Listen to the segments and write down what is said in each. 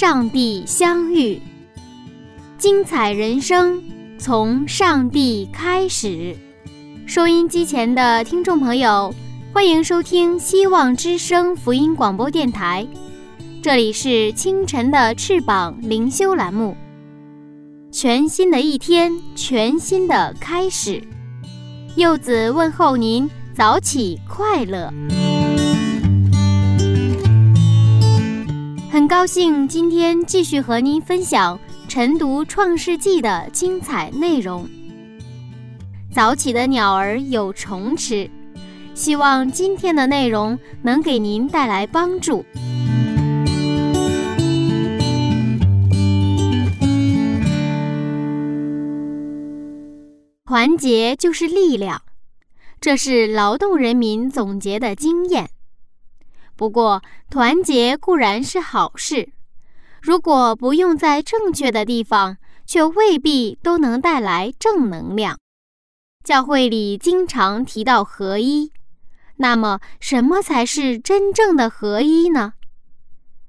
上帝相遇，精彩人生从上帝开始。收音机前的听众朋友，欢迎收听希望之声福音广播电台，这里是清晨的翅膀灵修栏目。全新的一天，全新的开始。柚子问候您，早起快乐。很高兴今天继续和您分享晨读《创世纪》的精彩内容。早起的鸟儿有虫吃，希望今天的内容能给您带来帮助。团结就是力量，这是劳动人民总结的经验。不过，团结固然是好事，如果不用在正确的地方，却未必都能带来正能量。教会里经常提到合一，那么什么才是真正的合一呢？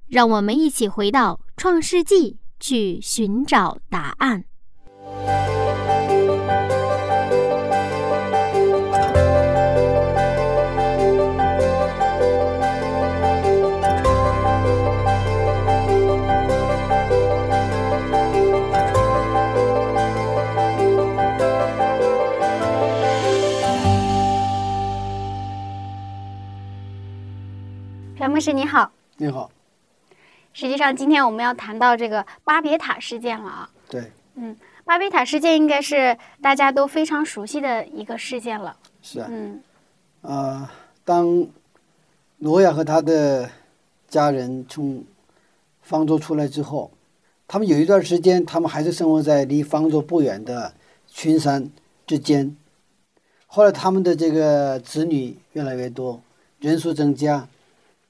让我们一起回到创世纪去寻找答案。詹牧师你好，你好。实际上，今天我们要谈到这个巴别塔事件了啊。对。嗯，巴别塔事件应该是大家都非常熟悉的一个事件了。是啊。嗯。啊，当挪亚和他的家人从方舟出来之后，他们有一段时间，他们还是生活在离方舟不远的群山之间。后来，他们的这个子女越来越多，人数增加。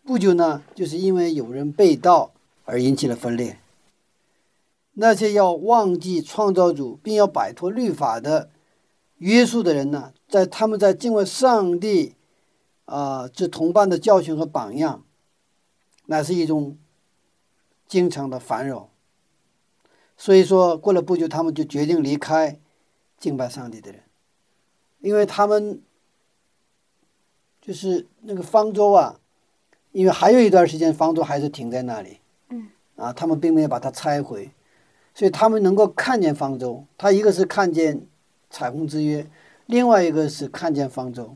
不久呢，就是因为有人被盗而引起了分裂。那些要忘记创造主并要摆脱律法的约束的人呢，在他们在敬畏上帝啊这同伴的教训和榜样，那是一种经常的烦扰。所以说，过了不久，他们就决定离开敬拜上帝的人，因为他们就是那个方舟啊。因为还有一段时间，方舟还是停在那里，嗯，啊，他们并没有把它拆毁，所以他们能够看见方舟。他一个是看见彩虹之约，另外一个是看见方舟。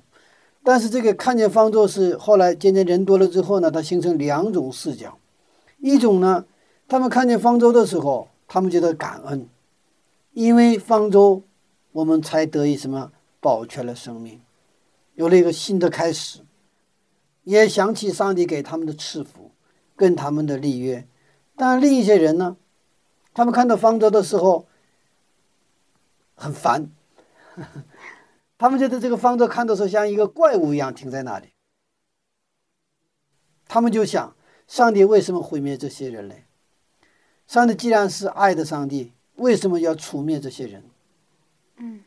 但是这个看见方舟是后来渐渐人多了之后呢，它形成两种视角。一种呢，他们看见方舟的时候，他们觉得感恩，因为方舟，我们才得以什么保全了生命，有了一个新的开始。也想起上帝给他们的赐福，跟他们的立约，但另一些人呢，他们看到方舟的时候很烦，他们觉得这个方舟看的时候像一个怪物一样停在那里，他们就想：上帝为什么毁灭这些人类？上帝既然是爱的上帝，为什么要除灭这些人？嗯，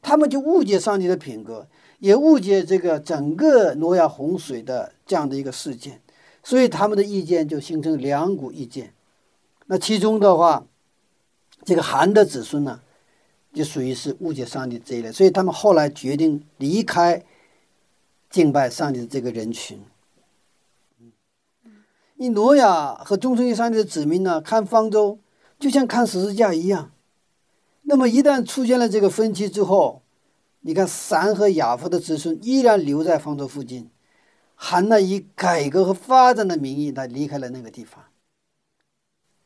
他们就误解上帝的品格。也误解这个整个挪亚洪水的这样的一个事件，所以他们的意见就形成两股意见。那其中的话，这个韩的子孙呢，就属于是误解上帝这一类，所以他们后来决定离开敬拜上帝的这个人群。你挪亚和忠诚于上帝的子民呢，看方舟就像看十字架一样。那么一旦出现了这个分歧之后，你看，三和亚夫的子孙依然留在方舟附近。韩呢，以改革和发展的名义，他离开了那个地方。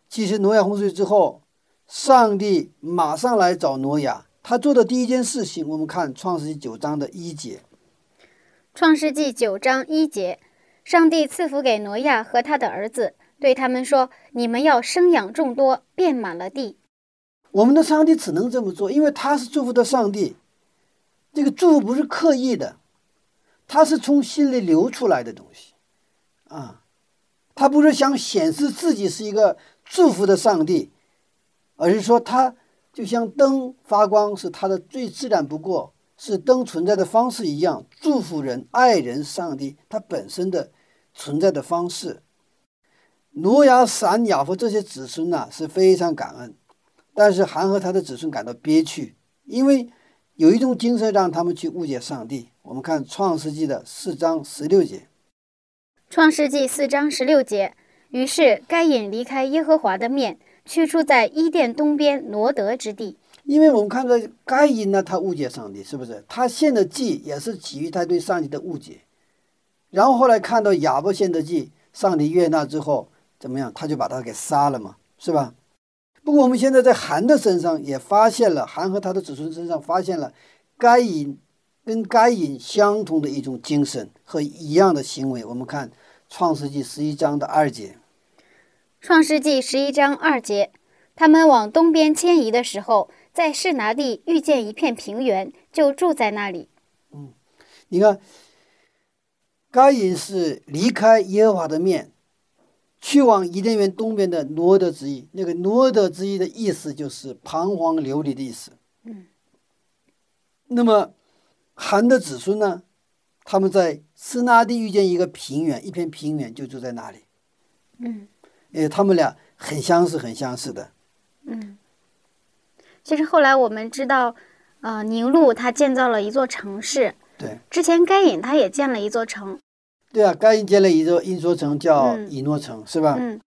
其实，挪亚洪水之后，上帝马上来找挪亚，他做的第一件事情，我们看创世纪九章的一节。创世纪九章一节，上帝赐福给挪亚和他的儿子，对他们说：“你们要生养众多，遍满了地。”我们的上帝只能这么做，因为他是祝福的上帝。这个祝福不是刻意的，他是从心里流出来的东西，啊，他不是想显示自己是一个祝福的上帝，而是说他就像灯发光是他的最自然不过。是灯存在的方式一样，祝福人、爱人、上帝，它本身的存在的方式。挪亚、闪、雅夫这些子孙呢是非常感恩，但是还和他的子孙感到憋屈，因为有一种精神让他们去误解上帝。我们看创世纪的四章十六节。创世纪四章十六节，于是该隐离开耶和华的面，去住在伊甸东边挪得之地。因为我们看到该隐呢，他误解上帝，是不是？他献的祭也是基于他对上帝的误解。然后后来看到亚伯献的祭，上帝悦纳之后怎么样？他就把他给杀了嘛，是吧？不过我们现在在韩的身上也发现了，韩和他的子孙身上发现了该隐跟该隐相同的一种精神和一样的行为。我们看创世纪十一章的二节。创世纪十一章二节，他们往东边迁移的时候。在士拿地遇见一片平原，就住在那里。嗯，你看，该隐是离开耶和华的面，去往伊甸园东边的挪德之意。那个挪德之意的意思就是彷徨流离的意思。嗯。那么，韩的子孙呢？他们在士拿地遇见一个平原，一片平原，就住在那里。嗯。哎，他们俩很相似，很相似的。嗯。其实后来我们知道，呃，宁禄他建造了一座城市。对。之前该隐他也建了一座城。对啊，该隐建了一座一座城，叫以诺城，是吧？嗯。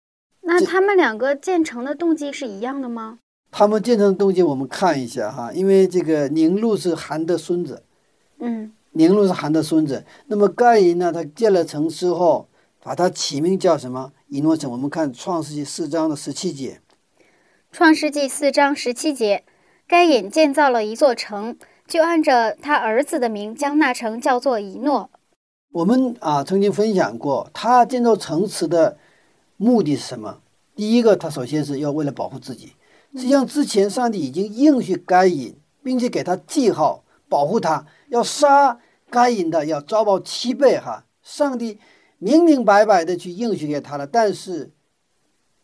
那他们两个建成的动机是一样的吗？他们建成的动机我们看一下哈，因为这个宁禄是韩的孙子。嗯。宁禄是韩的孙子，那么该隐呢？他建了城之后，把它起名叫什么？以诺城。我们看创世纪四章的十七节。创世纪四章十七节，该隐建造了一座城，就按着他儿子的名，将那城叫做以诺。我们啊曾经分享过，他建造城池的目的是什么？第一个，他首先是要为了保护自己。实际上，之前上帝已经应许该隐，并且给他记号，保护他，要杀该隐的要遭报七倍。哈，上帝明明白白的去应许给他了，但是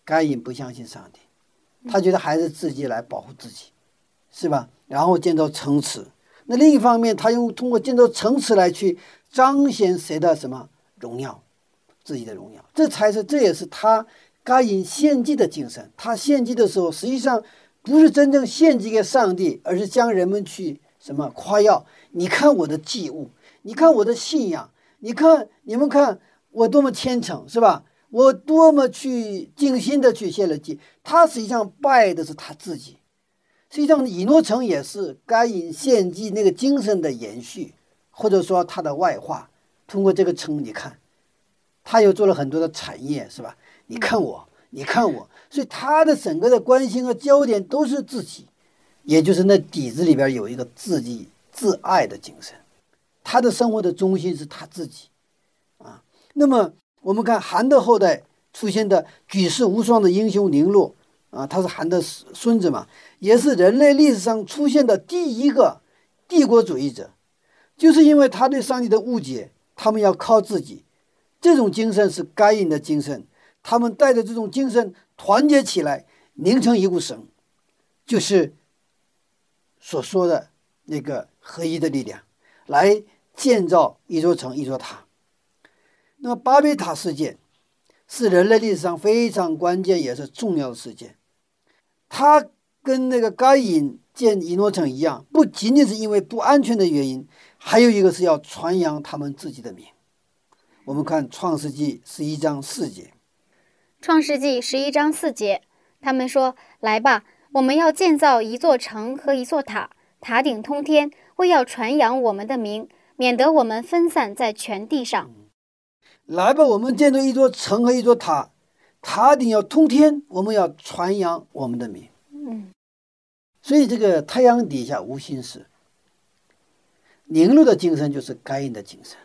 该隐不相信上帝。他觉得还是自己来保护自己，是吧？然后建造城池。那另一方面，他用通过建造城池来去彰显谁的什么荣耀，自己的荣耀。这才是，这也是他该隐献祭的精神。他献祭的时候，实际上不是真正献祭给上帝，而是将人们去什么夸耀。你看我的祭物，你看我的信仰，你看你们看我多么虔诚，是吧？我多么去精心的去献了祭，他实际上拜的是他自己。实际上，以诺城也是该隐献祭那个精神的延续，或者说他的外化。通过这个称，你看，他又做了很多的产业，是吧？你看我，你看我，所以他的整个的关心和焦点都是自己，也就是那底子里边有一个自己自爱的精神。他的生活的中心是他自己，啊，那么。我们看韩的后代出现的举世无双的英雄宁禄啊，他是韩的孙子嘛，也是人类历史上出现的第一个帝国主义者，就是因为他对上帝的误解，他们要靠自己，这种精神是该隐的精神，他们带着这种精神团结起来，拧成一股绳，就是所说的那个合一的力量，来建造一座城，一座塔。那么巴别塔事件是人类历史上非常关键也是重要的事件，它跟那个该隐建以诺城一样，不仅仅是因为不安全的原因，还有一个是要传扬他们自己的名。我们看创世纪十一章四节。创世纪十一章四节，他们说：“来吧，我们要建造一座城和一座塔，塔顶通天，为要传扬我们的名，免得我们分散在全地上。”来吧，我们建造一座城和一座塔，塔顶要通天，我们要传扬我们的名。嗯，所以这个太阳底下无心事。宁录的精神就是该隐的精神。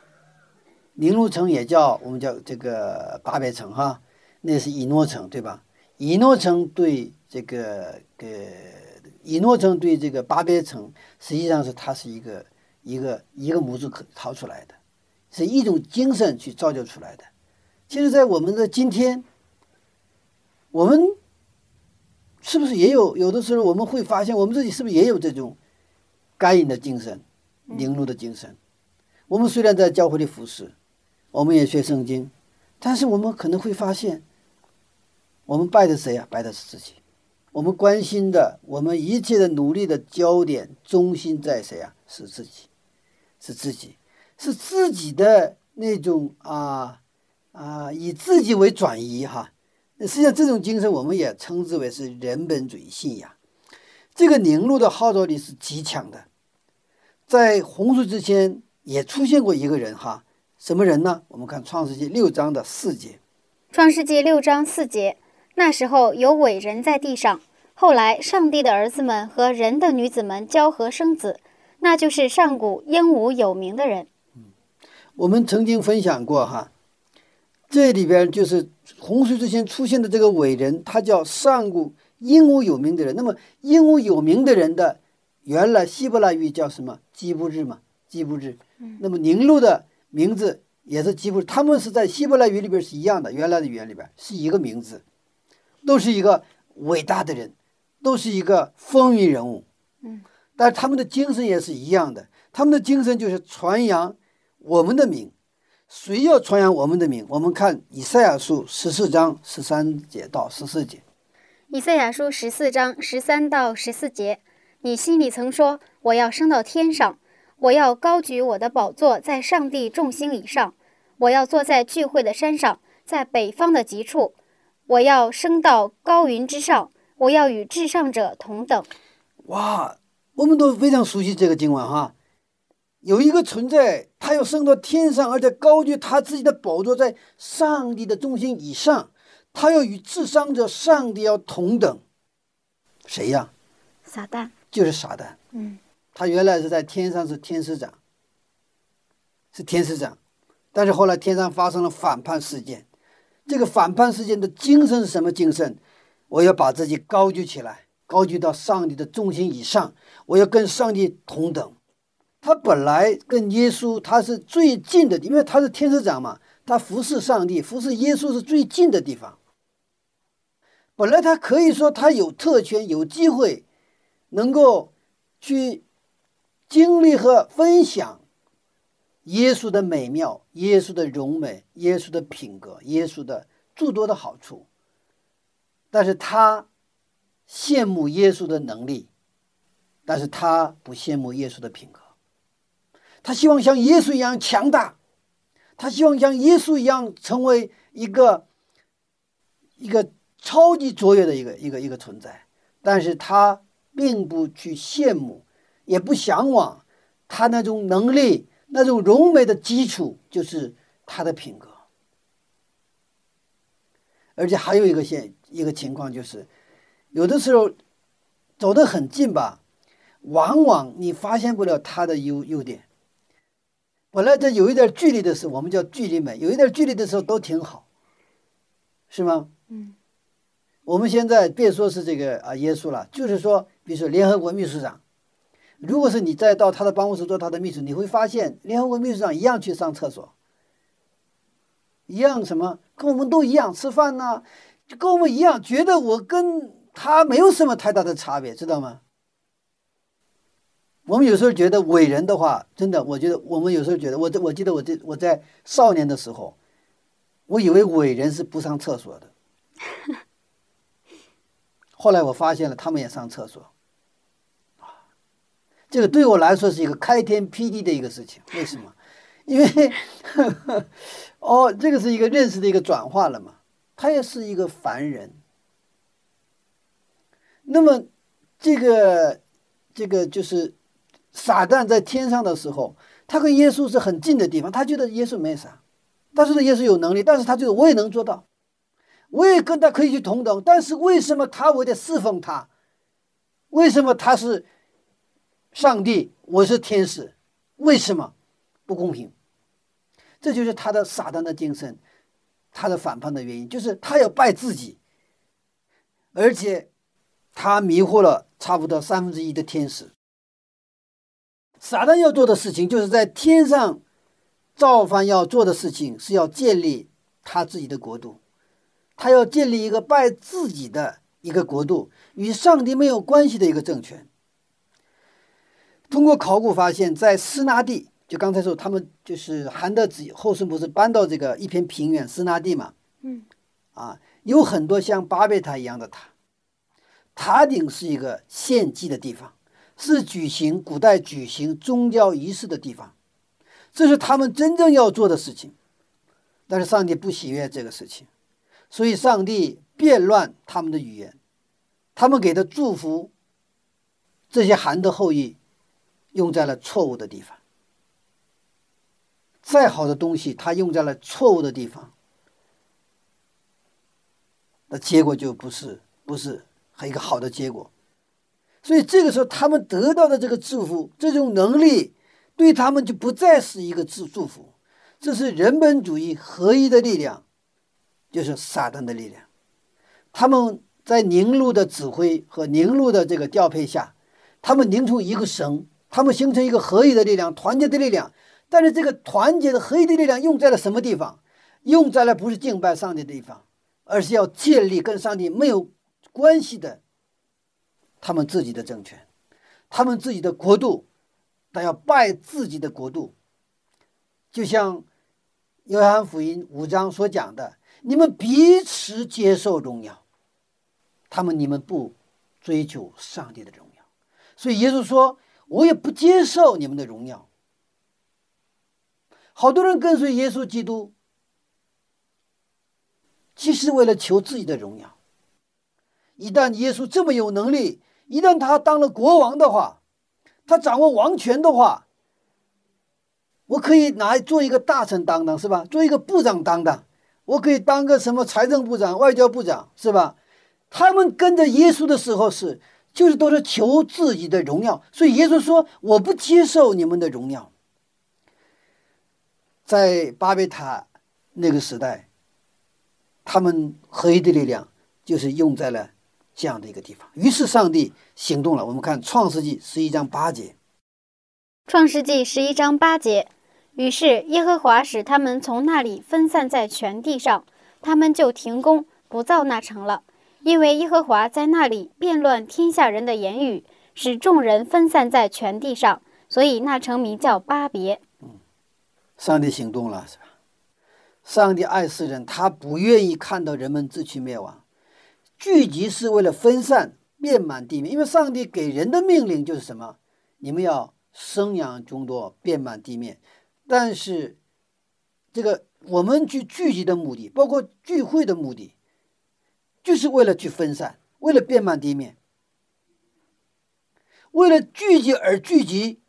宁录城也叫我们叫这个八百城哈，那是以诺城对吧？以诺城对这个呃，以诺城对这个八百城，实际上是它是一个一个一个模子可掏出来的，是一种精神去造就出来的。其实，在我们的今天，我们是不是也有有的时候我们会发现，我们自己是不是也有这种该隐的精神、凝露的精神？我们虽然在教会里服侍。我们也学圣经，但是我们可能会发现，我们拜的谁呀？拜的是自己。我们关心的，我们一切的努力的焦点中心在谁呀？是自己，是自己，是自己的那种啊啊，以自己为转移哈。实际上，这种精神我们也称之为是人本主义信仰。这个凝露的号召力是极强的，在洪水之前也出现过一个人哈。什么人呢？我们看《创世纪》六章的四节，《创世纪》六章四节，那时候有伟人在地上。后来，上帝的儿子们和人的女子们交合生子，那就是上古英武有名的人。嗯，我们曾经分享过哈，这里边就是洪水之前出现的这个伟人，他叫上古英武有名的人。那么，英武有名的人的原来希伯来语叫什么？基布日嘛，基布日。嗯，那么宁录的。名字也是基布，他们是在希伯来语里边是一样的，原来的语言里边是一个名字，都是一个伟大的人，都是一个风云人物。嗯，但是他们的精神也是一样的，他们的精神就是传扬我们的名。谁要传扬我们的名？我们看以赛亚书十四章十三节到十四节。以赛亚书十四章十三到十四节，你心里曾说我要升到天上。我要高举我的宝座在上帝众星以上，我要坐在聚会的山上，在北方的极处，我要升到高云之上，我要与至上者同等。哇，我们都非常熟悉这个经文哈。有一个存在，他要升到天上，而且高举他自己的宝座在上帝的中心以上，他要与至上者上帝要同等。谁呀？撒旦，就是撒旦。嗯。他原来是在天上是天使长，是天使长，但是后来天上发生了反叛事件。这个反叛事件的精神是什么精神？我要把自己高举起来，高举到上帝的中心以上，我要跟上帝同等。他本来跟耶稣他是最近的，因为他是天使长嘛，他服侍上帝、服侍耶稣是最近的地方。本来他可以说他有特权，有机会能够去。经历和分享耶稣的美妙、耶稣的荣美、耶稣的品格、耶稣的诸多的好处，但是他羡慕耶稣的能力，但是他不羡慕耶稣的品格。他希望像耶稣一样强大，他希望像耶稣一样成为一个一个超级卓越的一个一个一个存在，但是他并不去羡慕。也不向往他那种能力、那种荣美的基础，就是他的品格。而且还有一个现一个情况，就是有的时候走得很近吧，往往你发现不了他的优优点。本来这有一点距离的时候，我们叫距离美；有一点距离的时候都挺好，是吗？嗯。我们现在别说是这个啊耶稣了，就是说，比如说联合国秘书长。如果是你再到他的办公室做他的秘书，你会发现联合国秘书长一样去上厕所，一样什么跟我们都一样吃饭呢，就跟我们一样，觉得我跟他没有什么太大的差别，知道吗？我们有时候觉得伟人的话，真的，我觉得我们有时候觉得，我我记得我这我在少年的时候，我以为伟人是不上厕所的，后来我发现了，他们也上厕所。这个对我来说是一个开天辟地的一个事情，为什么？因为，哦，这个是一个认识的一个转化了嘛。他也是一个凡人。那么，这个，这个就是撒旦在天上的时候，他跟耶稣是很近的地方，他觉得耶稣没啥，但是耶稣有能力，但是他觉得我也能做到，我也跟他可以去同等，但是为什么他我得侍奉他？为什么他是上帝，我是天使？为什么不公平？这就是他的撒旦的精神，他的反叛的原因，就是他要拜自己，而且他迷惑了差不多三分之一的天使。撒旦要做的事情，就是在天上造反要做的事情，是要建立他自己的国度，他要建立一个拜自己的一个国度，与上帝没有关系的一个政权。通过考古发现，在斯纳地，就刚才说他们就是韩德子后世不是搬到这个一片平原斯纳地嘛？嗯，啊，有很多像巴别塔一样的塔，塔顶是一个献祭的地方，是举行古代举行宗教仪式的地方，这是他们真正要做的事情。但是上帝不喜悦这个事情，所以上帝变乱他们的语言，他们给的祝福，这些韩的后裔。用在了错误的地方。再好的东西，它用在了错误的地方，那结果就不是不是一个好的结果。所以这个时候，他们得到的这个祝福，这种能力，对他们就不再是一个祝祝福，这是人本主义合一的力量，就是撒旦的力量。他们在宁路的指挥和宁路的这个调配下，他们凝出一个绳。他们形成一个合一的力量，团结的力量。但是这个团结的合一的力量用在了什么地方？用在了不是敬拜上帝的地方，而是要建立跟上帝没有关系的他们自己的政权，他们自己的国度，他要拜自己的国度。就像约翰福音五章所讲的：“你们彼此接受荣耀。”他们你们不追求上帝的荣耀，所以耶稣说。我也不接受你们的荣耀。好多人跟随耶稣基督，其实为了求自己的荣耀。一旦耶稣这么有能力，一旦他当了国王的话，他掌握王权的话，我可以拿做一个大臣当当，是吧？做一个部长当当，我可以当个什么财政部长、外交部长，是吧？他们跟着耶稣的时候是。就是都是求自己的荣耀，所以耶稣说：“我不接受你们的荣耀。”在巴别塔那个时代，他们合一的力量就是用在了这样的一个地方。于是上帝行动了。我们看《创世纪》十一章八节，《创世纪》十一章八节。于是耶和华使他们从那里分散在全地上，他们就停工不造那城了。因为耶和华在那里变乱天下人的言语，使众人分散在全地上，所以那城名叫巴别。上帝行动了，是吧？上帝爱世人，他不愿意看到人们自取灭亡。聚集是为了分散，遍满地面。因为上帝给人的命令就是什么？你们要生养众多，遍满地面。但是，这个我们去聚集的目的，包括聚会的目的。就是为了去分散，为了遍满地面，为了聚集而聚集，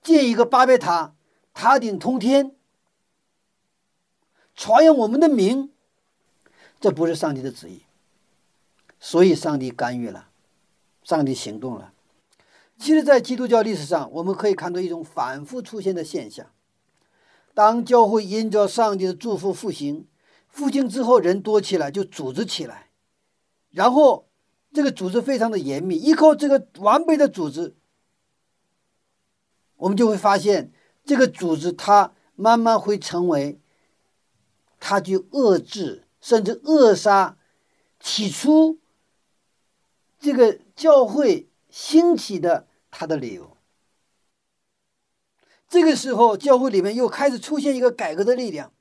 建一个巴别塔，塔顶通天，传扬我们的名，这不是上帝的旨意，所以上帝干预了，上帝行动了。其实，在基督教历史上，我们可以看到一种反复出现的现象：当教会因着上帝的祝福复兴。复兴之后，人多起来就组织起来，然后这个组织非常的严密，依靠这个完备的组织，我们就会发现这个组织它慢慢会成为，它去遏制甚至扼杀起初这个教会兴起的它的理由。这个时候，教会里面又开始出现一个改革的力量。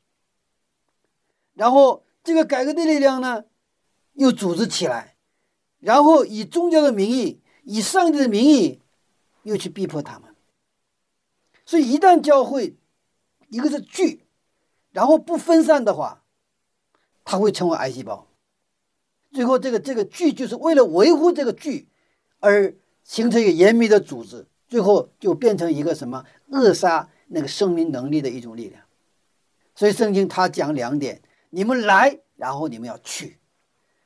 然后这个改革的力量呢，又组织起来，然后以宗教的名义，以上帝的名义，又去逼迫他们。所以一旦教会一个是聚，然后不分散的话，它会成为癌细胞。最后这个这个聚就是为了维护这个聚，而形成一个严密的组织，最后就变成一个什么扼杀那个生命能力的一种力量。所以圣经它讲两点。你们来，然后你们要去，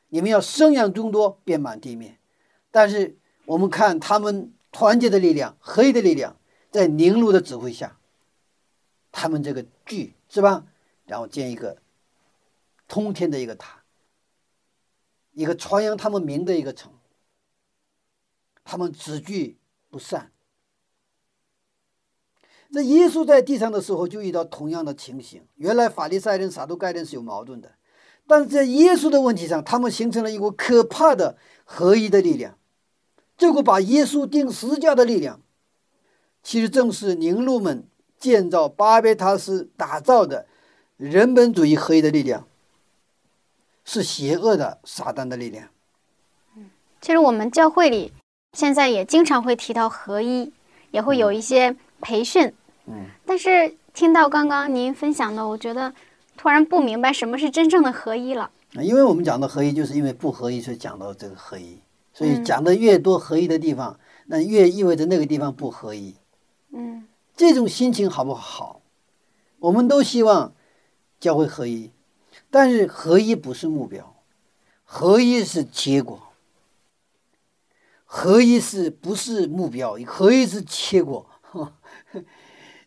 你们要生养众多，遍满地面。但是我们看他们团结的力量、合一的力量，在宁禄的指挥下，他们这个聚是吧？然后建一个通天的一个塔，一个传扬他们名的一个城。他们只聚不散。这耶稣在地上的时候就遇到同样的情形。原来法利赛人、撒都该人是有矛盾的，但是在耶稣的问题上，他们形成了一股可怕的合一的力量。这股把耶稣钉十字架的力量，其实正是宁路们建造巴别塔斯打造的人本主义合一的力量，是邪恶的撒旦的力量。其实我们教会里现在也经常会提到合一，也会有一些培训。嗯，但是听到刚刚您分享的，我觉得突然不明白什么是真正的合一了。因为我们讲的合一，就是因为不合一，所以讲到这个合一。所以嗯讲的越多合一的地方，那越意味着那个地方不合一。嗯这种心情好不好？我们都希望教会合一，但是合一不是目标，合一是结果。合一是不是目标？合一是结果。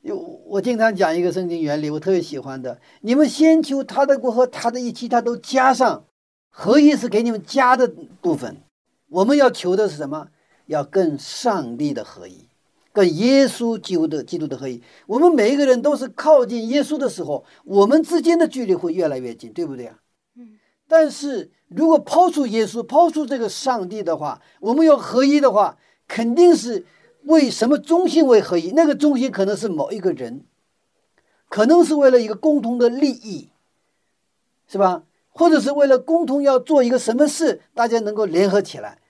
有我经常讲一个圣经原理，我特别喜欢的。你们先求他的国和他的义，其他都加上。合一是给你们加的部分。我们要求的是什么？要跟上帝的合一，跟耶稣基督的基督的合一。我们每一个人都是靠近耶稣的时候，我们之间的距离会越来越近，对不对啊？嗯。但是如果抛出耶稣，抛出这个上帝的话，我们要合一的话，肯定是为什么中心为合一？那个中心可能是某一个人，可能是为了一个共同的利益，是吧？或者是为了共同要做一个什么事，大家能够联合起来，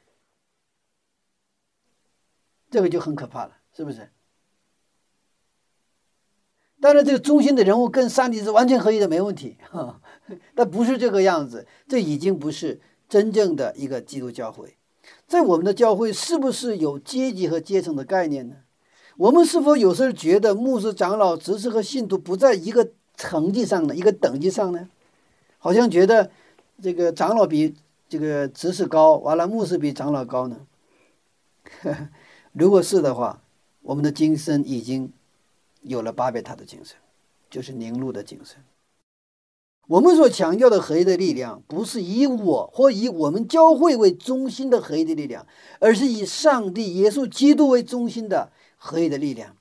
这个就很可怕了，是不是？当然，这个中心的人物跟上帝是完全合一的，没问题，哈，但不是这个样子，这已经不是真正的一个基督教会。在我们的教会，是不是有阶级和阶层的概念呢？我们是否有时候觉得牧师、长老、执事和信徒不在一个层级上呢？一个等级上呢？好像觉得这个长老比这个执事高，完了牧师比长老高呢？如果是的话，我们的精神已经有了巴别塔的精神，就是凝露的精神。我们所强调的合一的力量，不是以我或以我们教会为中心的合一的力量，而是以上帝耶稣基督为中心的合一的力量。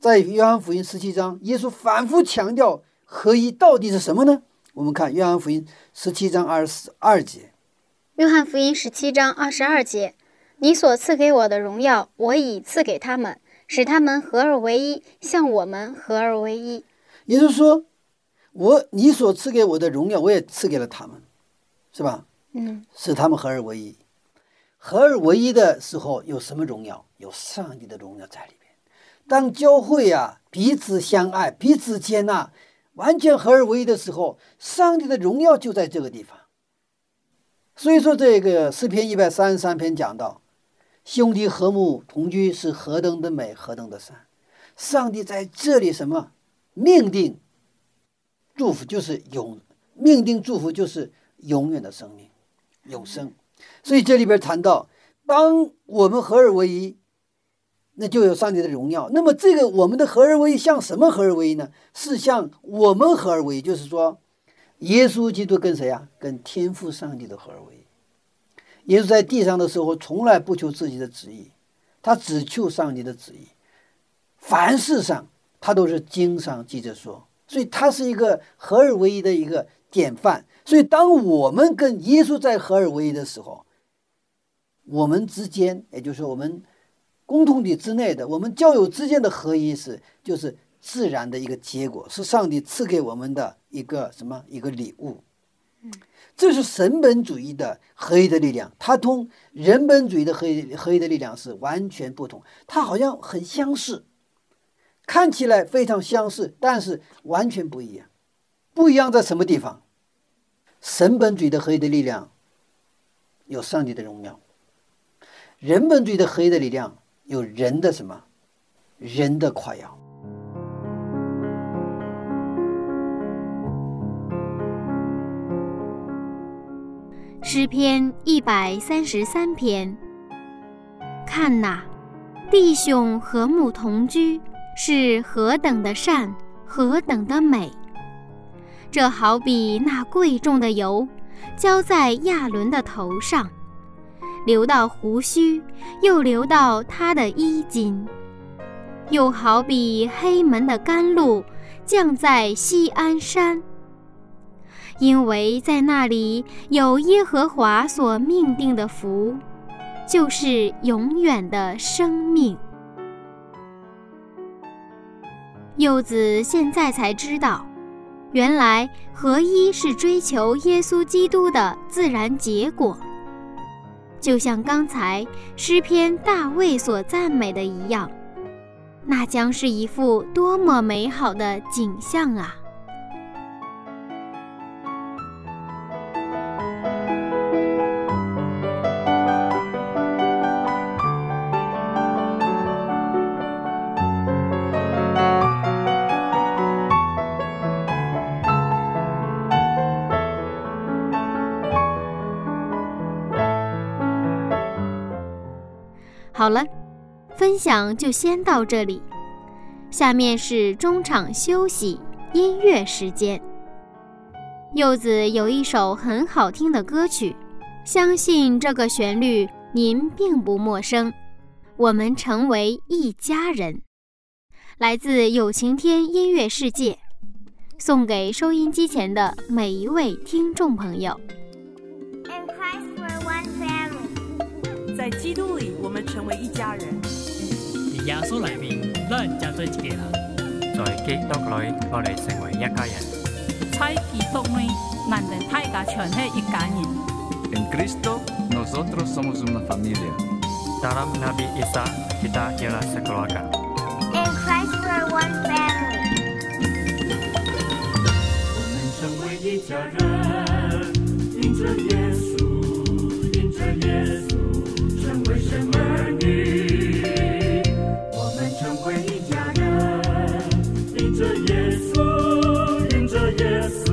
在约翰福音十七章，耶稣反复强调合一到底是什么呢？我们看约翰福音十七章二十二节，约翰福音十七章二十二节：“你所赐给我的荣耀，我已赐给他们，使他们合而为一，像我们合而为一。也就是说，我你所赐给我的荣耀，我也赐给了他们，是吧？”嗯使他们合而为一。合而为一的时候，有什么荣耀？有上帝的荣耀在里边。当教会啊彼此相爱、彼此接纳，完全合而为一的时候，上帝的荣耀就在这个地方。所以说，这个诗篇一百三十三篇讲到，兄弟和睦同居是何等的美，何等的善。上帝在这里什么命定祝福，就是永命定祝福，就是永远的生命，永生。所以这里边谈到，当我们合而为一，那就有上帝的荣耀。那么这个我们的合而为一，像什么合而为一呢？是像我们合而为一，就是说，耶稣基督跟谁啊？跟天父上帝的合而为一。耶稣在地上的时候，从来不求自己的旨意，他只求上帝的旨意。凡事上，他都是经上记着说，所以他是一个合而为一的一个典范。所以，当我们跟耶稣在合而为一的时候，我们之间，也就是我们共同体之内的，我们教友之间的合一是，就是自然的一个结果，是上帝赐给我们的一个什么一个礼物。这是神本主义的合一的力量，它同人本主义的合一合一的力量是完全不同。它好像很相似，看起来非常相似，但是完全不一样。不一样在什么地方？神本主义的合一的力量有上帝的荣耀，人本主义的合一的力量有人的什么？人的夸耀。诗篇一百三十三篇，看哪，弟兄和睦同居，是何等的善，何等的美！这好比那贵重的油，浇在亚伦的头上，流到胡须，又流到他的衣襟；又好比黑门的甘露，降在西安山。因为在那里有耶和华所命定的福，就是永远的生命。柚子现在才知道，原来合一是追求耶稣基督的自然结果，就像刚才诗篇大卫所赞美的一样，那将是一幅多么美好的景象啊！好了，分享就先到这里。下面是中场休息音乐时间。柚子有一首很好听的歌曲，相信这个旋律您并不陌生。我们成为一家人，来自有晴天音乐世界，送给收音机前的每一位听众朋友。在基督里，我们成为一家人。在耶稣里面，咱就做一家人。在基督里，我哋成为一家人。在基督里，咱哋大家全系一家人。En Cristo, nosotros somos una familia. Dalam Nabi Isa, kita ialah sekeluarga. In Christ, we're one family. 我们成为一家人，因着耶稣，因着耶稣。稣，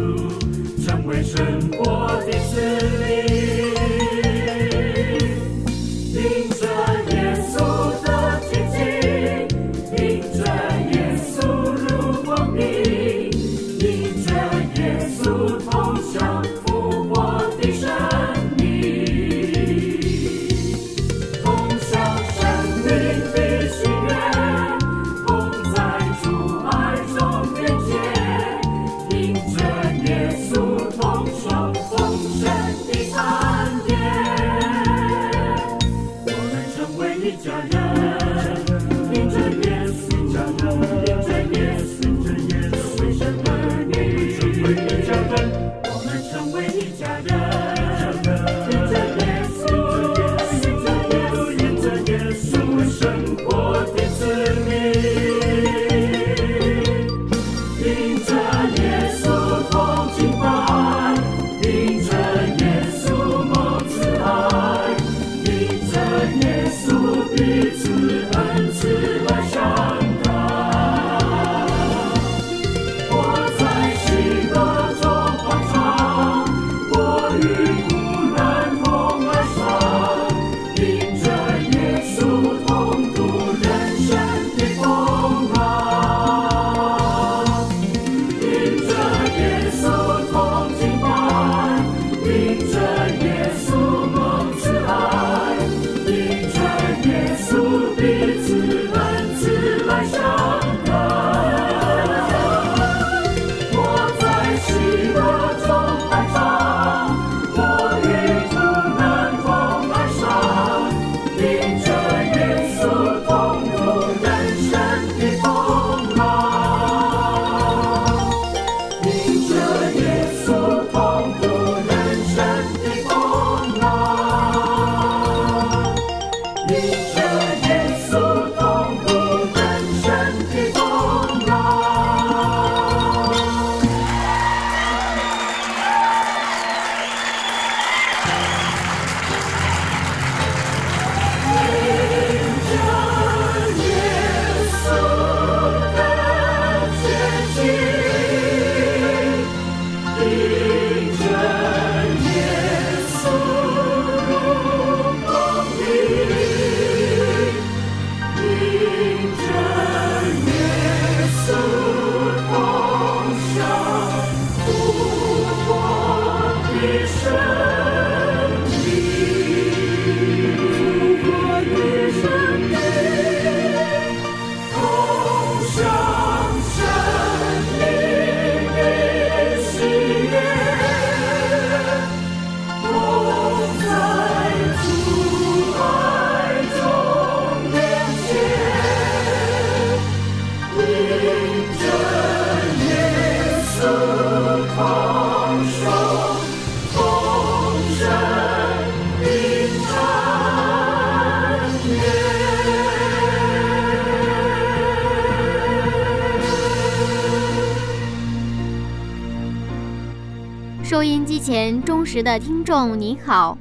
前忠实的听众您好，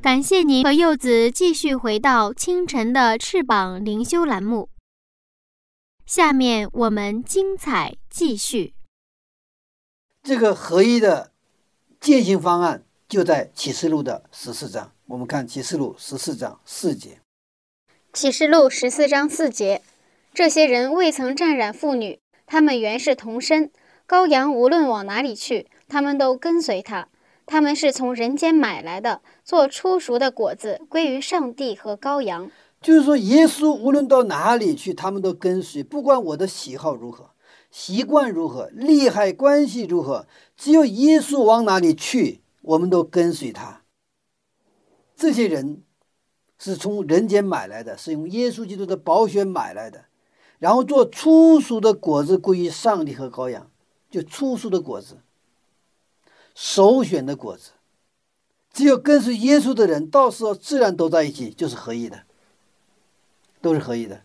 感谢您和柚子继续回到清晨的翅膀灵修栏目。下面我们精彩继续。这个合一的践行方案就在启示录的十四章。我们看启示录十四章四节。启示录十四章四节，这些人未曾沾染妇女，他们原是同身。羔羊无论往哪里去，他们都跟随他。他们是从人间买来的，做粗熟的果子，归于上帝和羔羊。就是说，耶稣无论到哪里去，他们都跟随，不管我的喜好如何、习惯如何、利害关系如何，只有耶稣往哪里去，我们都跟随他。这些人是从人间买来的，是用耶稣基督的宝血买来的，然后做粗熟的果子，归于上帝和羔羊。就粗熟的果子，首选的果子，只有跟随耶稣的人，到时候自然都在一起，就是合一的，都是合一的。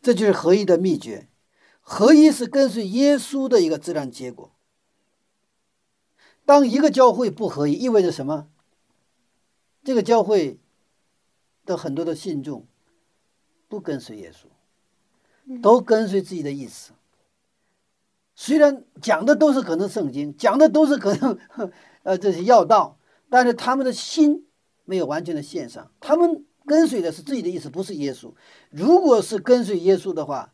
这就是合一的秘诀。合一是跟随耶稣的一个自然结果。当一个教会不合一，意味着什么？这个教会的很多的信众不跟随耶稣，都跟随自己的意思。虽然讲的都是可能圣经，讲的都是可能，呃，这些要道，但是他们的心没有完全的献上，他们跟随的是自己的意思，不是耶稣。如果是跟随耶稣的话，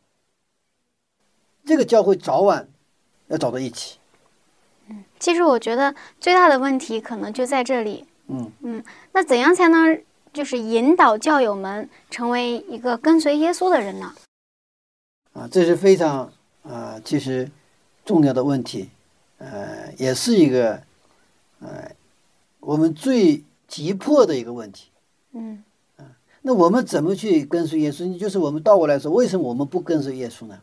这个教会早晚要走到一起。嗯，其实我觉得最大的问题可能就在这里。嗯嗯，那怎样才能就是引导教友们成为一个跟随耶稣的人呢？啊，这是非常啊，其实。重要的问题，呃，也是一个，呃，我们最急迫的一个问题。嗯，啊，那我们怎么去跟随耶稣？就是我们倒过来说，为什么我们不跟随耶稣呢？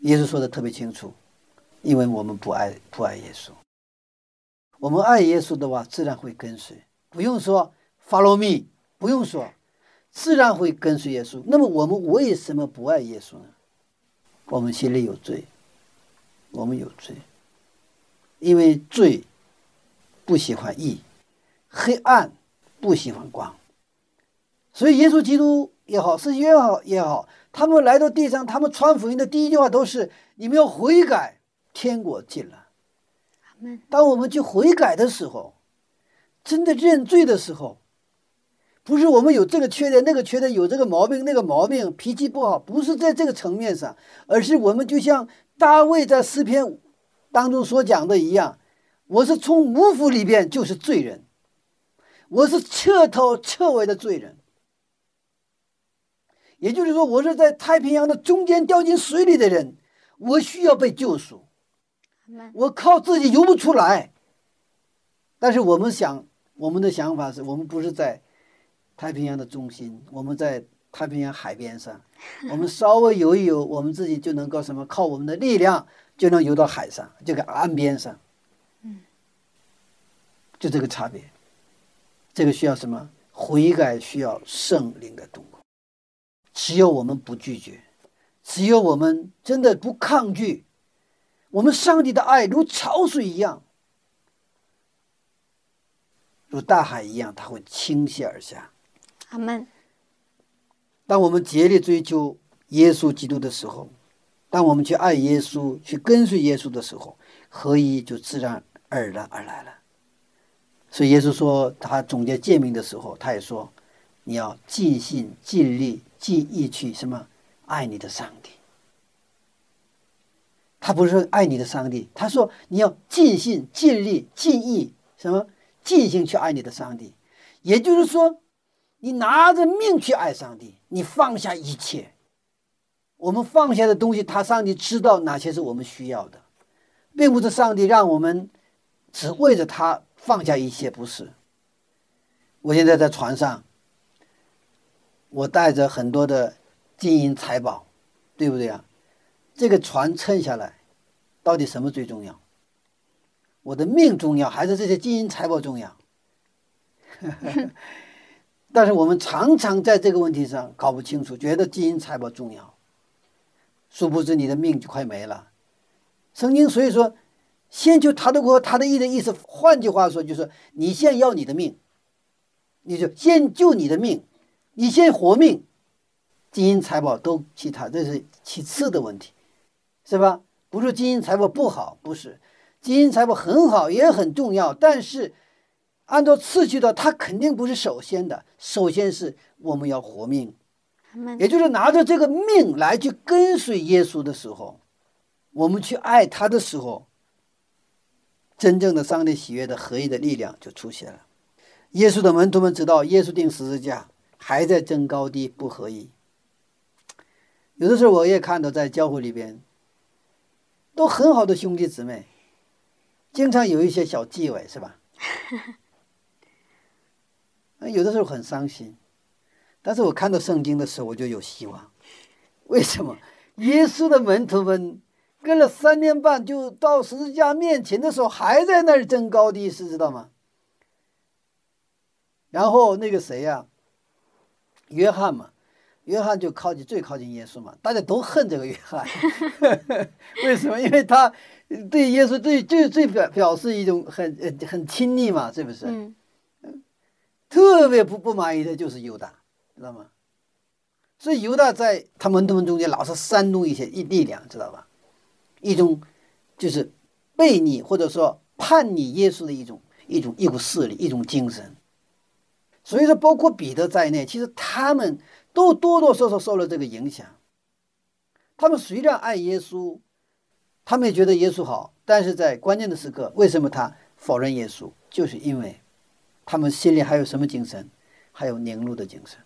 耶稣说的特别清楚，因为我们不爱不爱耶稣。我们爱耶稣的话，自然会跟随，不用说 follow me，不用说，自然会跟随耶稣。那么我们为什么不爱耶稣呢？我们心里有罪，我们有罪，因为罪不喜欢义，黑暗不喜欢光，所以耶稣基督也好，是约好也好，他们来到地上，他们传福音的第一句话都是：你们要悔改，天国近了。当我们去悔改的时候，真的认罪的时候。不是我们有这个缺点，那个缺点有这个毛病，那个毛病脾气不好，不是在这个层面上，而是我们就像大卫在诗篇当中所讲的一样，我是从五府里边就是罪人，我是彻头彻尾的罪人。也就是说，我是在太平洋的中间掉进水里的人，我需要被救赎，我靠自己游不出来。但是我们想，我们的想法是我们不是在。太平洋的中心，我们在太平洋海边上，我们稍微游一游，我们自己就能够什么？靠我们的力量就能游到海上，这个岸边上。嗯，就这个差别。这个需要什么？悔改需要圣灵的动工。只有我们不拒绝，只有我们真的不抗拒，我们上帝的爱如潮水一样，如大海一样，它会倾泻而下。阿门。当我们竭力追求耶稣基督的时候，当我们去爱耶稣、去跟随耶稣的时候，合一就自然而然而来了。所以耶稣说，他总结诫命的时候，他也说：“你要尽心、尽力、尽意去什么爱你的上帝。”他不是说爱你的上帝，他说你要尽心、尽力、尽意，什么尽心去爱你的上帝。也就是说，你拿着命去爱上帝，你放下一切。我们放下的东西，他上帝知道哪些是我们需要的，并不是上帝让我们只为着他放下一切，不是。我现在在船上，我带着很多的金银财宝，对不对啊？这个船撑下来，到底什么最重要？我的命重要，还是这些金银财宝重要？但是我们常常在这个问题上搞不清楚，觉得金银财宝重要，殊不知你的命就快没了。曾经所以说，先求他的国，他的义的意思，换句话说就是你先要你的命，你就先救你的命，你先活命，金银财宝都其他，这是其次的问题，是吧？不是金银财宝不好，不是，金银财宝很好，也很重要，但是。按照次序的，它肯定不是首先的。首先是我们要活命，也就是拿着这个命来去跟随耶稣的时候，我们去爱他的时候，真正的上帝喜悦的合一的力量就出现了。耶稣的门徒们知道，耶稣定十字架还在争高低不合一。有的时候我也看到，在教会里边，都很好的兄弟姊妹，经常有一些小忌讳，是吧？有的时候很伤心，但是我看到圣经的时候，我就有希望。为什么？耶稣的门徒们跟了三年半，就到十字架面前的时候，还在那儿争高低，是知道吗？然后那个谁呀，约翰嘛，约翰就靠近最靠近耶稣嘛，大家都恨这个约翰。为什么？因为他对耶稣最最最表表示一种很很亲昵嘛，是不是？嗯。特别不不满意的就是犹大，知道吗？所以犹大在他们他们中间老是煽动一些一力量，知道吧？一种就是背逆或者说叛逆耶稣的一种一种一股势力，一种精神。所以说，包括彼得在内，其实他们都多多少少受了这个影响。他们虽然爱耶稣，他们也觉得耶稣好，但是在关键的时刻，为什么他否认耶稣？就是因为。他们心里还有什么精神？还有凝露的精神。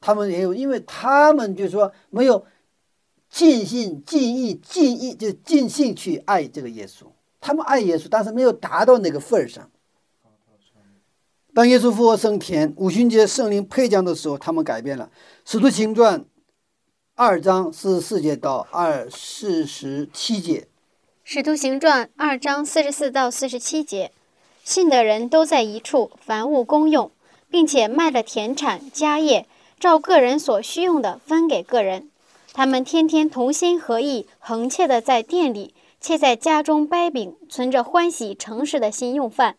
他们也有，因为他们就是说没有尽心尽意尽意就尽兴去爱这个耶稣。他们爱耶稣，但是没有达到那个份儿上。当耶稣复活升天，五旬节圣灵配降的时候，他们改变了。使徒行传二章四十四节到二四十七节。使徒行传二章四十四到四十七节。信的人都在一处，凡物公用，并且卖了田产家业，照个人所需用的分给个人。他们天天同心合意，恒切的在店里，且在家中掰饼，存着欢喜诚实的心用饭，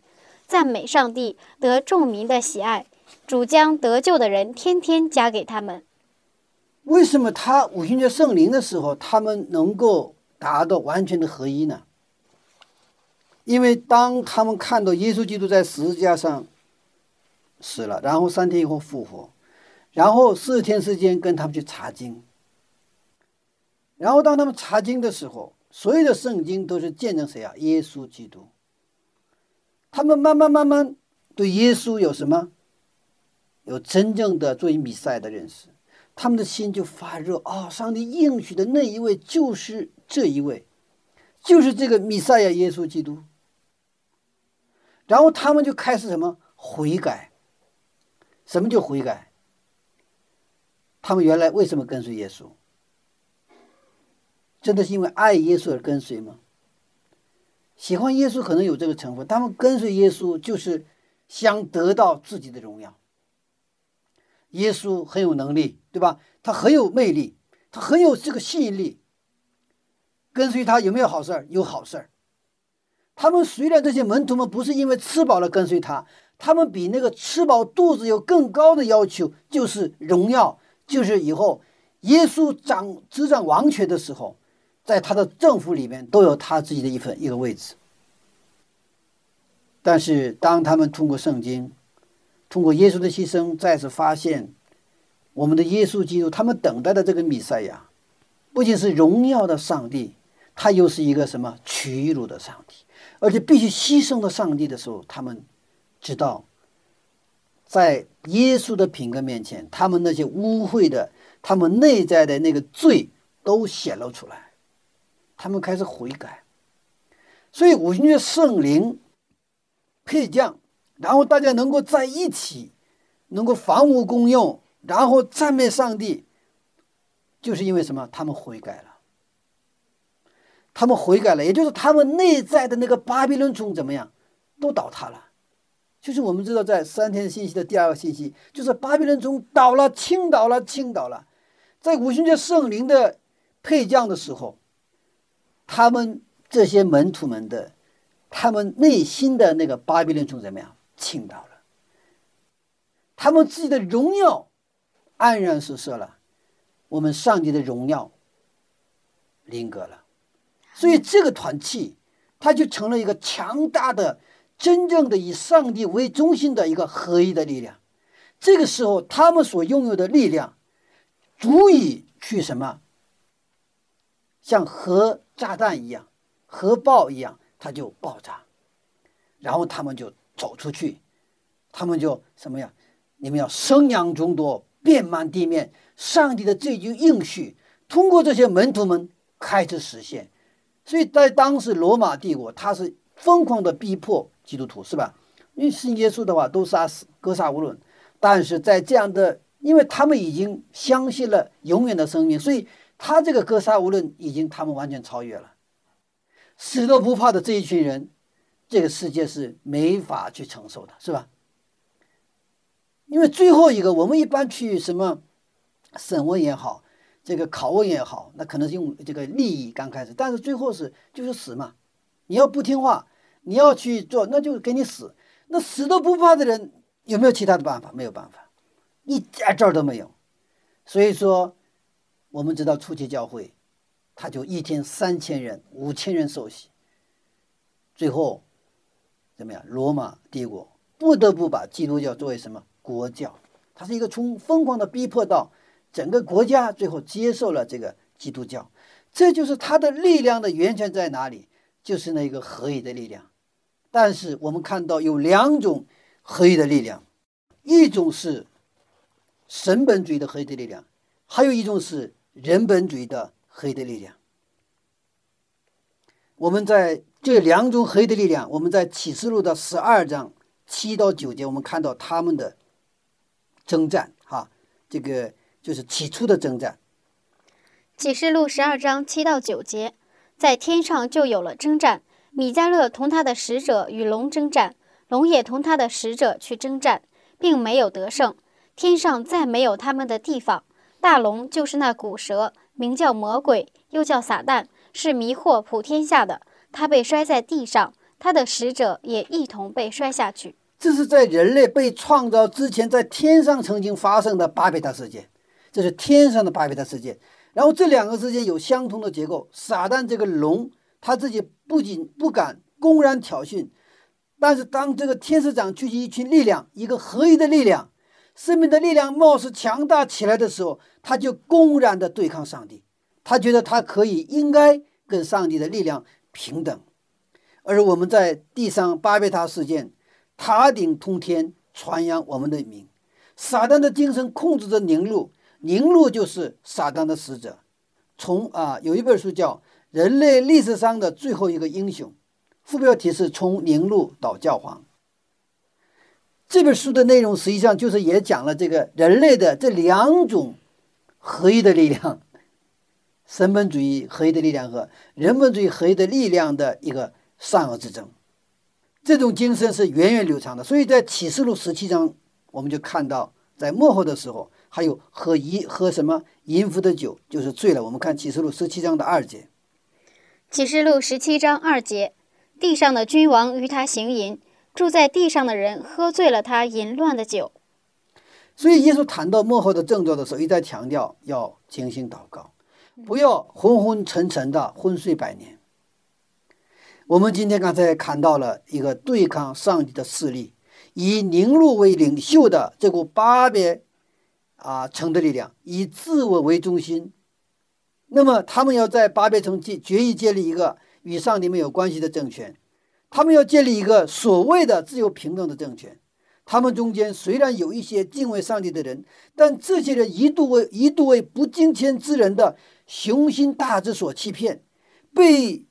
赞美上帝，得众民的喜爱。主将得救的人天天加给他们。为什么他五旬节圣灵的时候，他们能够达到完全的合一呢？因为当他们看到耶稣基督在十字架上死了，然后三天以后复活，然后四天时间跟他们去查经，然后当他们查经的时候，所有的圣经都是见证谁啊？耶稣基督。他们慢慢慢慢对耶稣有什么？有真正的作为弥赛的认识，他们的心就发热啊！上帝应许的那一位就是这一位，就是这个弥赛亚耶稣基督。然后他们就开始什么悔改？什么叫悔改？他们原来为什么跟随耶稣？真的是因为爱耶稣而跟随吗？喜欢耶稣可能有这个成分，他们跟随耶稣就是想得到自己的荣耀。耶稣很有能力，对吧？他很有魅力，他很有这个吸引力。跟随他有没有好事儿？有好事儿。他们虽然这些门徒们不是因为吃饱了跟随他，他们比那个吃饱肚子有更高的要求，就是荣耀，就是以后耶稣掌执掌王权的时候，在他的政府里面都有他自己的一份一个位置。但是当他们通过圣经，通过耶稣的牺牲，再次发现我们的耶稣基督，他们等待的这个弥赛亚，不仅是荣耀的上帝，他又是一个什么屈辱的上帝，而且必须牺牲的上帝的时候，他们知道，在耶稣的品格面前，他们那些污秽的、他们内在的那个罪都显露出来，他们开始悔改。所以五旬节圣灵配降，然后大家能够在一起，能够房屋公用，然后赞美上帝，就是因为什么？他们悔改了，他们悔改了，也就是他们内在的那个巴比伦钟怎么样，都倒塌了。就是我们知道，在三天信息的第二个信息，就是巴比伦钟倒了，倾倒了，倾倒了。在五旬节圣灵的配降的时候，他们。这些门徒们的，他们内心的那个巴比伦钟怎么样？倾倒了。他们自己的荣耀黯然失色了，我们上帝的荣耀临格了。所以这个团契，它就成了一个强大的、真正的以上帝为中心的一个合一的力量。这个时候，他们所拥有的力量，足以去什么？像核炸弹一样。核爆一样，它就爆炸，然后他们就走出去，他们就什么呀？你们要生养众多，遍满地面。上帝的这句应许，通过这些门徒们开始实现。所以在当时罗马帝国，他是疯狂的逼迫基督徒，是吧？因为信耶稣的话都杀死，格杀无论。但是在这样的，因为他们已经相信了永远的生命，所以他这个格杀无论已经他们完全超越了。死都不怕的这一群人，这个世界是没法去承受的，是吧？因为最后一个，我们一般去什么审问也好，这个拷问也好，那可能是用这个利益刚开始，但是最后是就是死嘛。你要不听话，你要去做，那就给你死。那死都不怕的人，有没有其他的办法？没有办法，一点招都没有。所以说，我们知道初期教会。他就一天三千人、五千人受洗，最后怎么样？罗马帝国不得不把基督教作为什么国教？它是一个从疯狂的逼迫到整个国家最后接受了这个基督教，这就是它的力量的源泉在哪里？就是那个合一的力量。但是我们看到有两种合一的力量，一种是神本主义的合一的力量，还有一种是人本主义的。合一的力量，我们在这两种合一的力量，我们在启示录的十二章七到九节，我们看到他们的征战。哈，这个就是起初的征战。启示录十二章七到九节，在天上就有了征战。米迦勒同他的使者与龙征战，龙也同他的使者去征战，并没有得胜。天上再没有他们的地方。大龙就是那古蛇。名叫魔鬼，又叫撒旦，是迷惑普天下的。他被摔在地上，他的使者也一同被摔下去。这是在人类被创造之前，在天上曾经发生的巴比塔事件。这是天上的巴别塔事件。然后这两个之间有相同的结构。撒旦这个龙，他自己不仅不敢公然挑衅，但是当这个天使长聚集一群力量，一个合一的力量。生命的力量貌似强大起来的时候，他就公然的对抗上帝。他觉得他可以应该跟上帝的力量平等。而我们在地上巴别塔事件，塔顶通天，传扬我们的名。撒旦的精神控制着宁路，宁路就是撒旦的使者。从啊，有一本书叫《人类历史上的最后一个英雄》，副标题是从宁路到教皇。这本书的内容实际上就是也讲了这个人类的这两种合一的力量，神本主义合一的力量和人本主义合一的力量的一个善恶之争。这种精神是源远流长的，所以在启示录十七章，我们就看到在幕后的时候，还有喝一喝什么淫妇的酒就是醉了。我们看启示录十七章的二节。启示录十七章二节，地上的君王与他行淫。住在地上的人喝醉了他淫乱的酒，所以耶稣谈到幕后的症状的时候，一再强调要精心祷告，不要昏昏沉沉的昏睡百年。我们今天刚才看到了一个对抗上帝的势力，以宁路为领袖的这股巴别啊城的力量，以自我为中心，那么他们要在巴别城建决议建立一个与上帝没有关系的政权，他们要建立一个所谓的自由平等的政权。他们中间虽然有一些敬畏上帝的人，但这些人一度为一度为不敬天之人的雄心大志所欺骗，被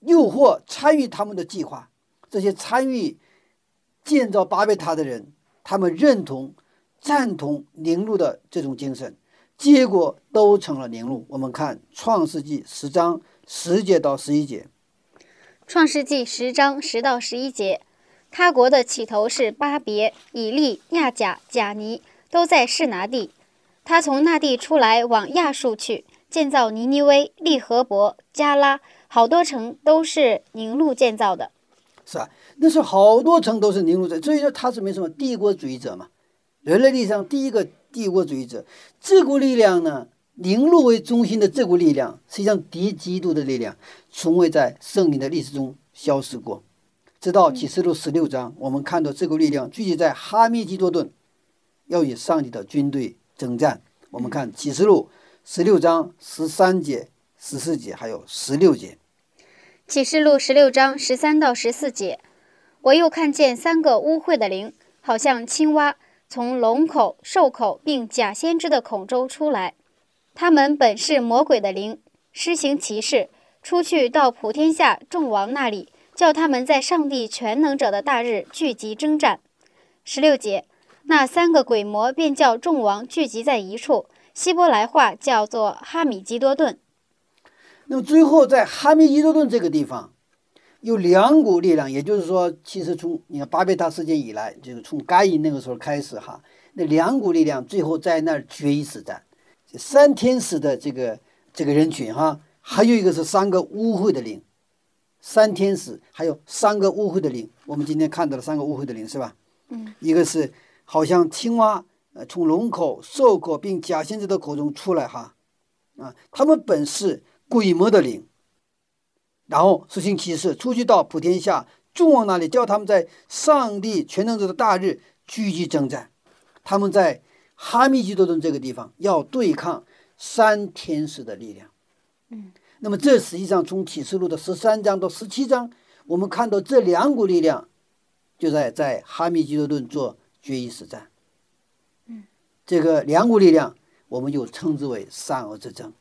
诱惑参与他们的计划。这些参与建造巴别塔的人，他们认同、赞同宁路的这种精神，结果都成了宁路。我们看《创世纪》十章十节到十一节，《创世纪》十章十到十一节，他国的起头是巴别、以利、亚甲、贾尼，都在示拿地。他从那地出来，往亚述去，建造尼尼微、利和伯、加拉，好多城都是宁路建造的。是啊？那时候好多城都是宁路在，所以说他是没什么帝国主义者嘛，人类历史上第一个帝国主义者。这股力量呢，宁路为中心的这股力量，实际上敌基督的力量，从未在圣灵的历史中消失过。直到启示录十六章，我们看到这股力量聚集在哈密基多顿，要与上帝的军队征战。我们看启示录十六章十三节、十四节，还有十六节。启示录十六章十三到十四节，我又看见三个污秽的灵，好像青蛙，从龙口、兽口并假先知的口中出来。他们本是魔鬼的灵，施行奇事，出去到普天下众王那里，叫他们在上帝全能者的大日聚集征战。十六节，那三个鬼魔便叫众王聚集在一处，希伯来话叫做哈米基多顿。那么最后在哈密基多顿这个地方，有两股力量，也就是说，其实从你看巴别塔事件以来，就是从该隐那个时候开始哈，那两股力量最后在那儿决一死战。三天使的这个这个人群哈，还有一个是三个污秽的灵，三天使还有三个污秽的灵，我们今天看到了三个污秽的灵是吧？嗯，一个是好像青蛙，呃，从龙口、兽口并假先知的口中出来哈，啊，他们本是鬼魔的灵，然后实行奇事，出去到普天下众王那里，叫他们在上帝全能者的大日聚集征战。他们在哈密基多顿这个地方要对抗三天使的力量。嗯，那么这实际上从启示录的十三章到十七章，我们看到这两股力量就在在哈密基多顿做决一死战。嗯，这个两股力量我们就称之为善恶之争。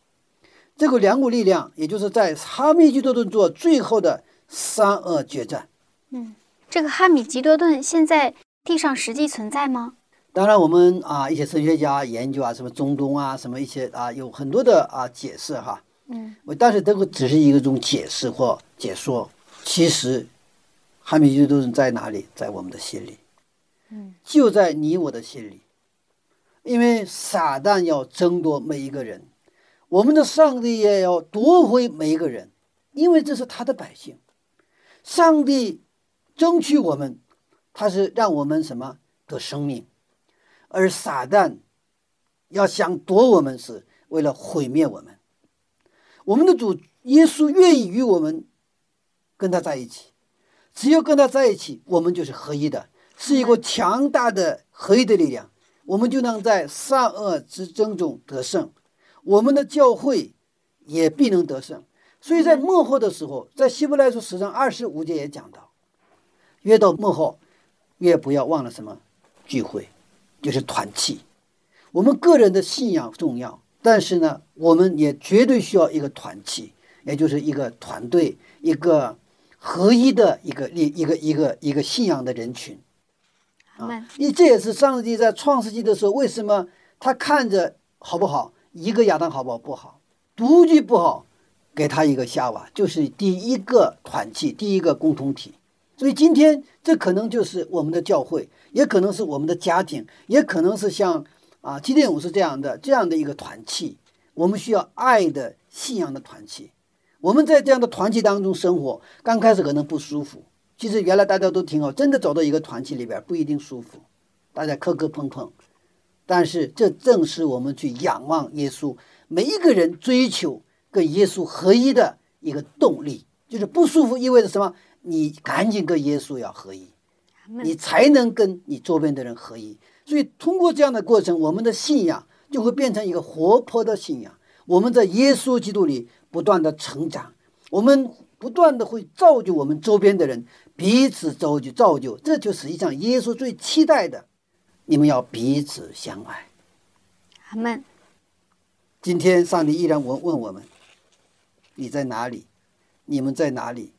这个两股力量，也就是在哈密基多顿做最后的三恶决战。嗯，这个哈米吉多顿现在地上实际存在吗？当然，我们啊一些神学家研究啊，什么中东啊，什么一些啊，有很多的啊解释哈。嗯，我但是这个只是一个种解释或解说。其实，哈密基多顿在哪里？在我们的心里，嗯，就在你我的心里。因为撒旦要争夺每一个人，我们的上帝也要夺回每一个人，因为这是他的百姓。上帝争取我们，他是让我们什么？得生命，而撒旦要想夺我们，是为了毁灭我们。我们的主耶稣愿意与我们跟他在一起，只要跟他在一起，我们就是合一的，是一个强大的合一的力量，我们就能在善恶之争中得胜，我们的教会也必能得胜。所以在幕后的时候，在希伯来书十章二十五节也讲到，越到幕后，越不要忘了什么聚会，就是团契。我们个人的信仰重要，但是呢，我们也绝对需要一个团契，也就是一个团队，一个合一的一个一一个一个一个信仰的人群。啊，因为这也是上帝在创世纪的时候，为什么他看着好不好，一个亚当好不好不好，独居不好，给他一个夏娃，就是第一个团契，第一个共同体。所以今天这可能就是我们的教会，也可能是我们的家庭，也可能是像啊基甸武士这样的这样的一个团契。我们需要爱的信仰的团契。我们在这样的团契当中生活，刚开始可能不舒服。其实原来大家都挺好，真的走到一个团契里边不一定舒服，大家磕磕碰碰。但是这正是我们去仰望耶稣，每一个人追求跟耶稣合一的一个动力。就是不舒服意味着什么？你赶紧跟耶稣要合一，你才能跟你周边的人合一。所以通过这样的过程，我们的信仰就会变成一个活泼的信仰。我们在耶稣基督里不断的成长，我们不断的会造就我们周边的人，彼此造就造就，这就实际上耶稣最期待的。你们要彼此相爱。阿门。今天上帝依然问问我们：你在哪里？你们在哪里？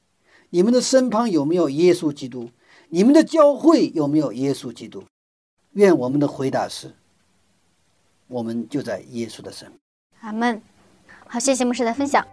你们的身旁有没有耶稣基督？你们的教会有没有耶稣基督？愿我们的回答是：我们就在耶稣的身。阿门。好，谢谢牧师的分享。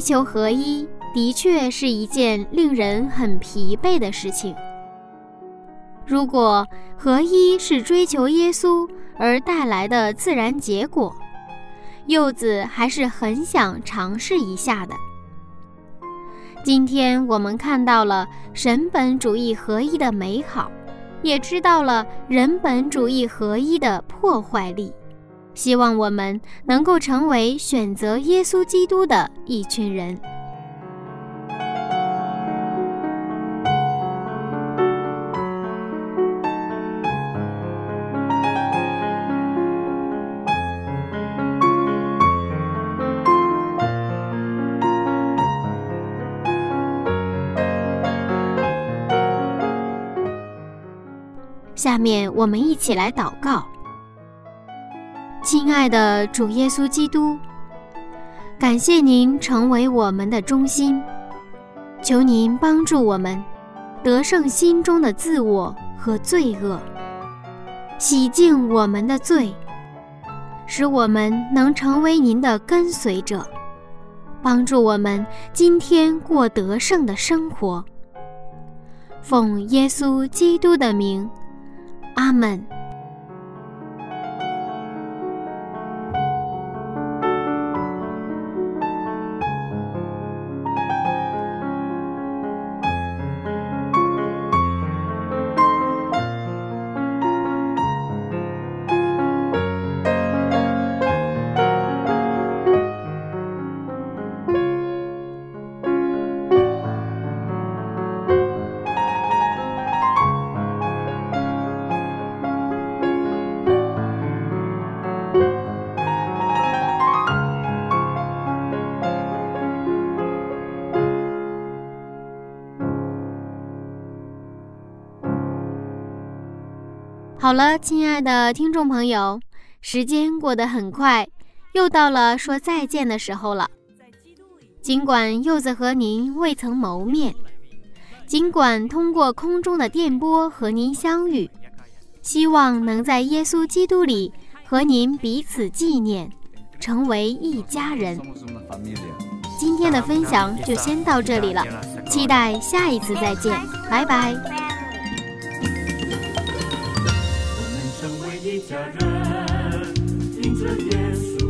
追求合一的确是一件令人很疲惫的事情。如果合一是追求耶稣而带来的自然结果，柚子还是很想尝试一下的。今天我们看到了神本主义合一的美好，也知道了人本主义合一的破坏力。希望我们能够成为选择耶稣基督的一群人。下面我们一起来祷告。亲爱的主耶稣基督，感谢您成为我们的中心，求您帮助我们得胜心中的自我和罪恶，洗净我们的罪，使我们能成为您的跟随者，帮助我们今天过得胜的生活。奉耶稣基督的名，阿门。好了，亲爱的听众朋友，时间过得很快，又到了说再见的时候了。尽管柚子和您未曾谋面，尽管通过空中的电波和您相遇，希望能在耶稣基督里和您彼此纪念，成为一家人。今天的分享就先到这里了，期待下一次再见，拜拜。家人迎着耶稣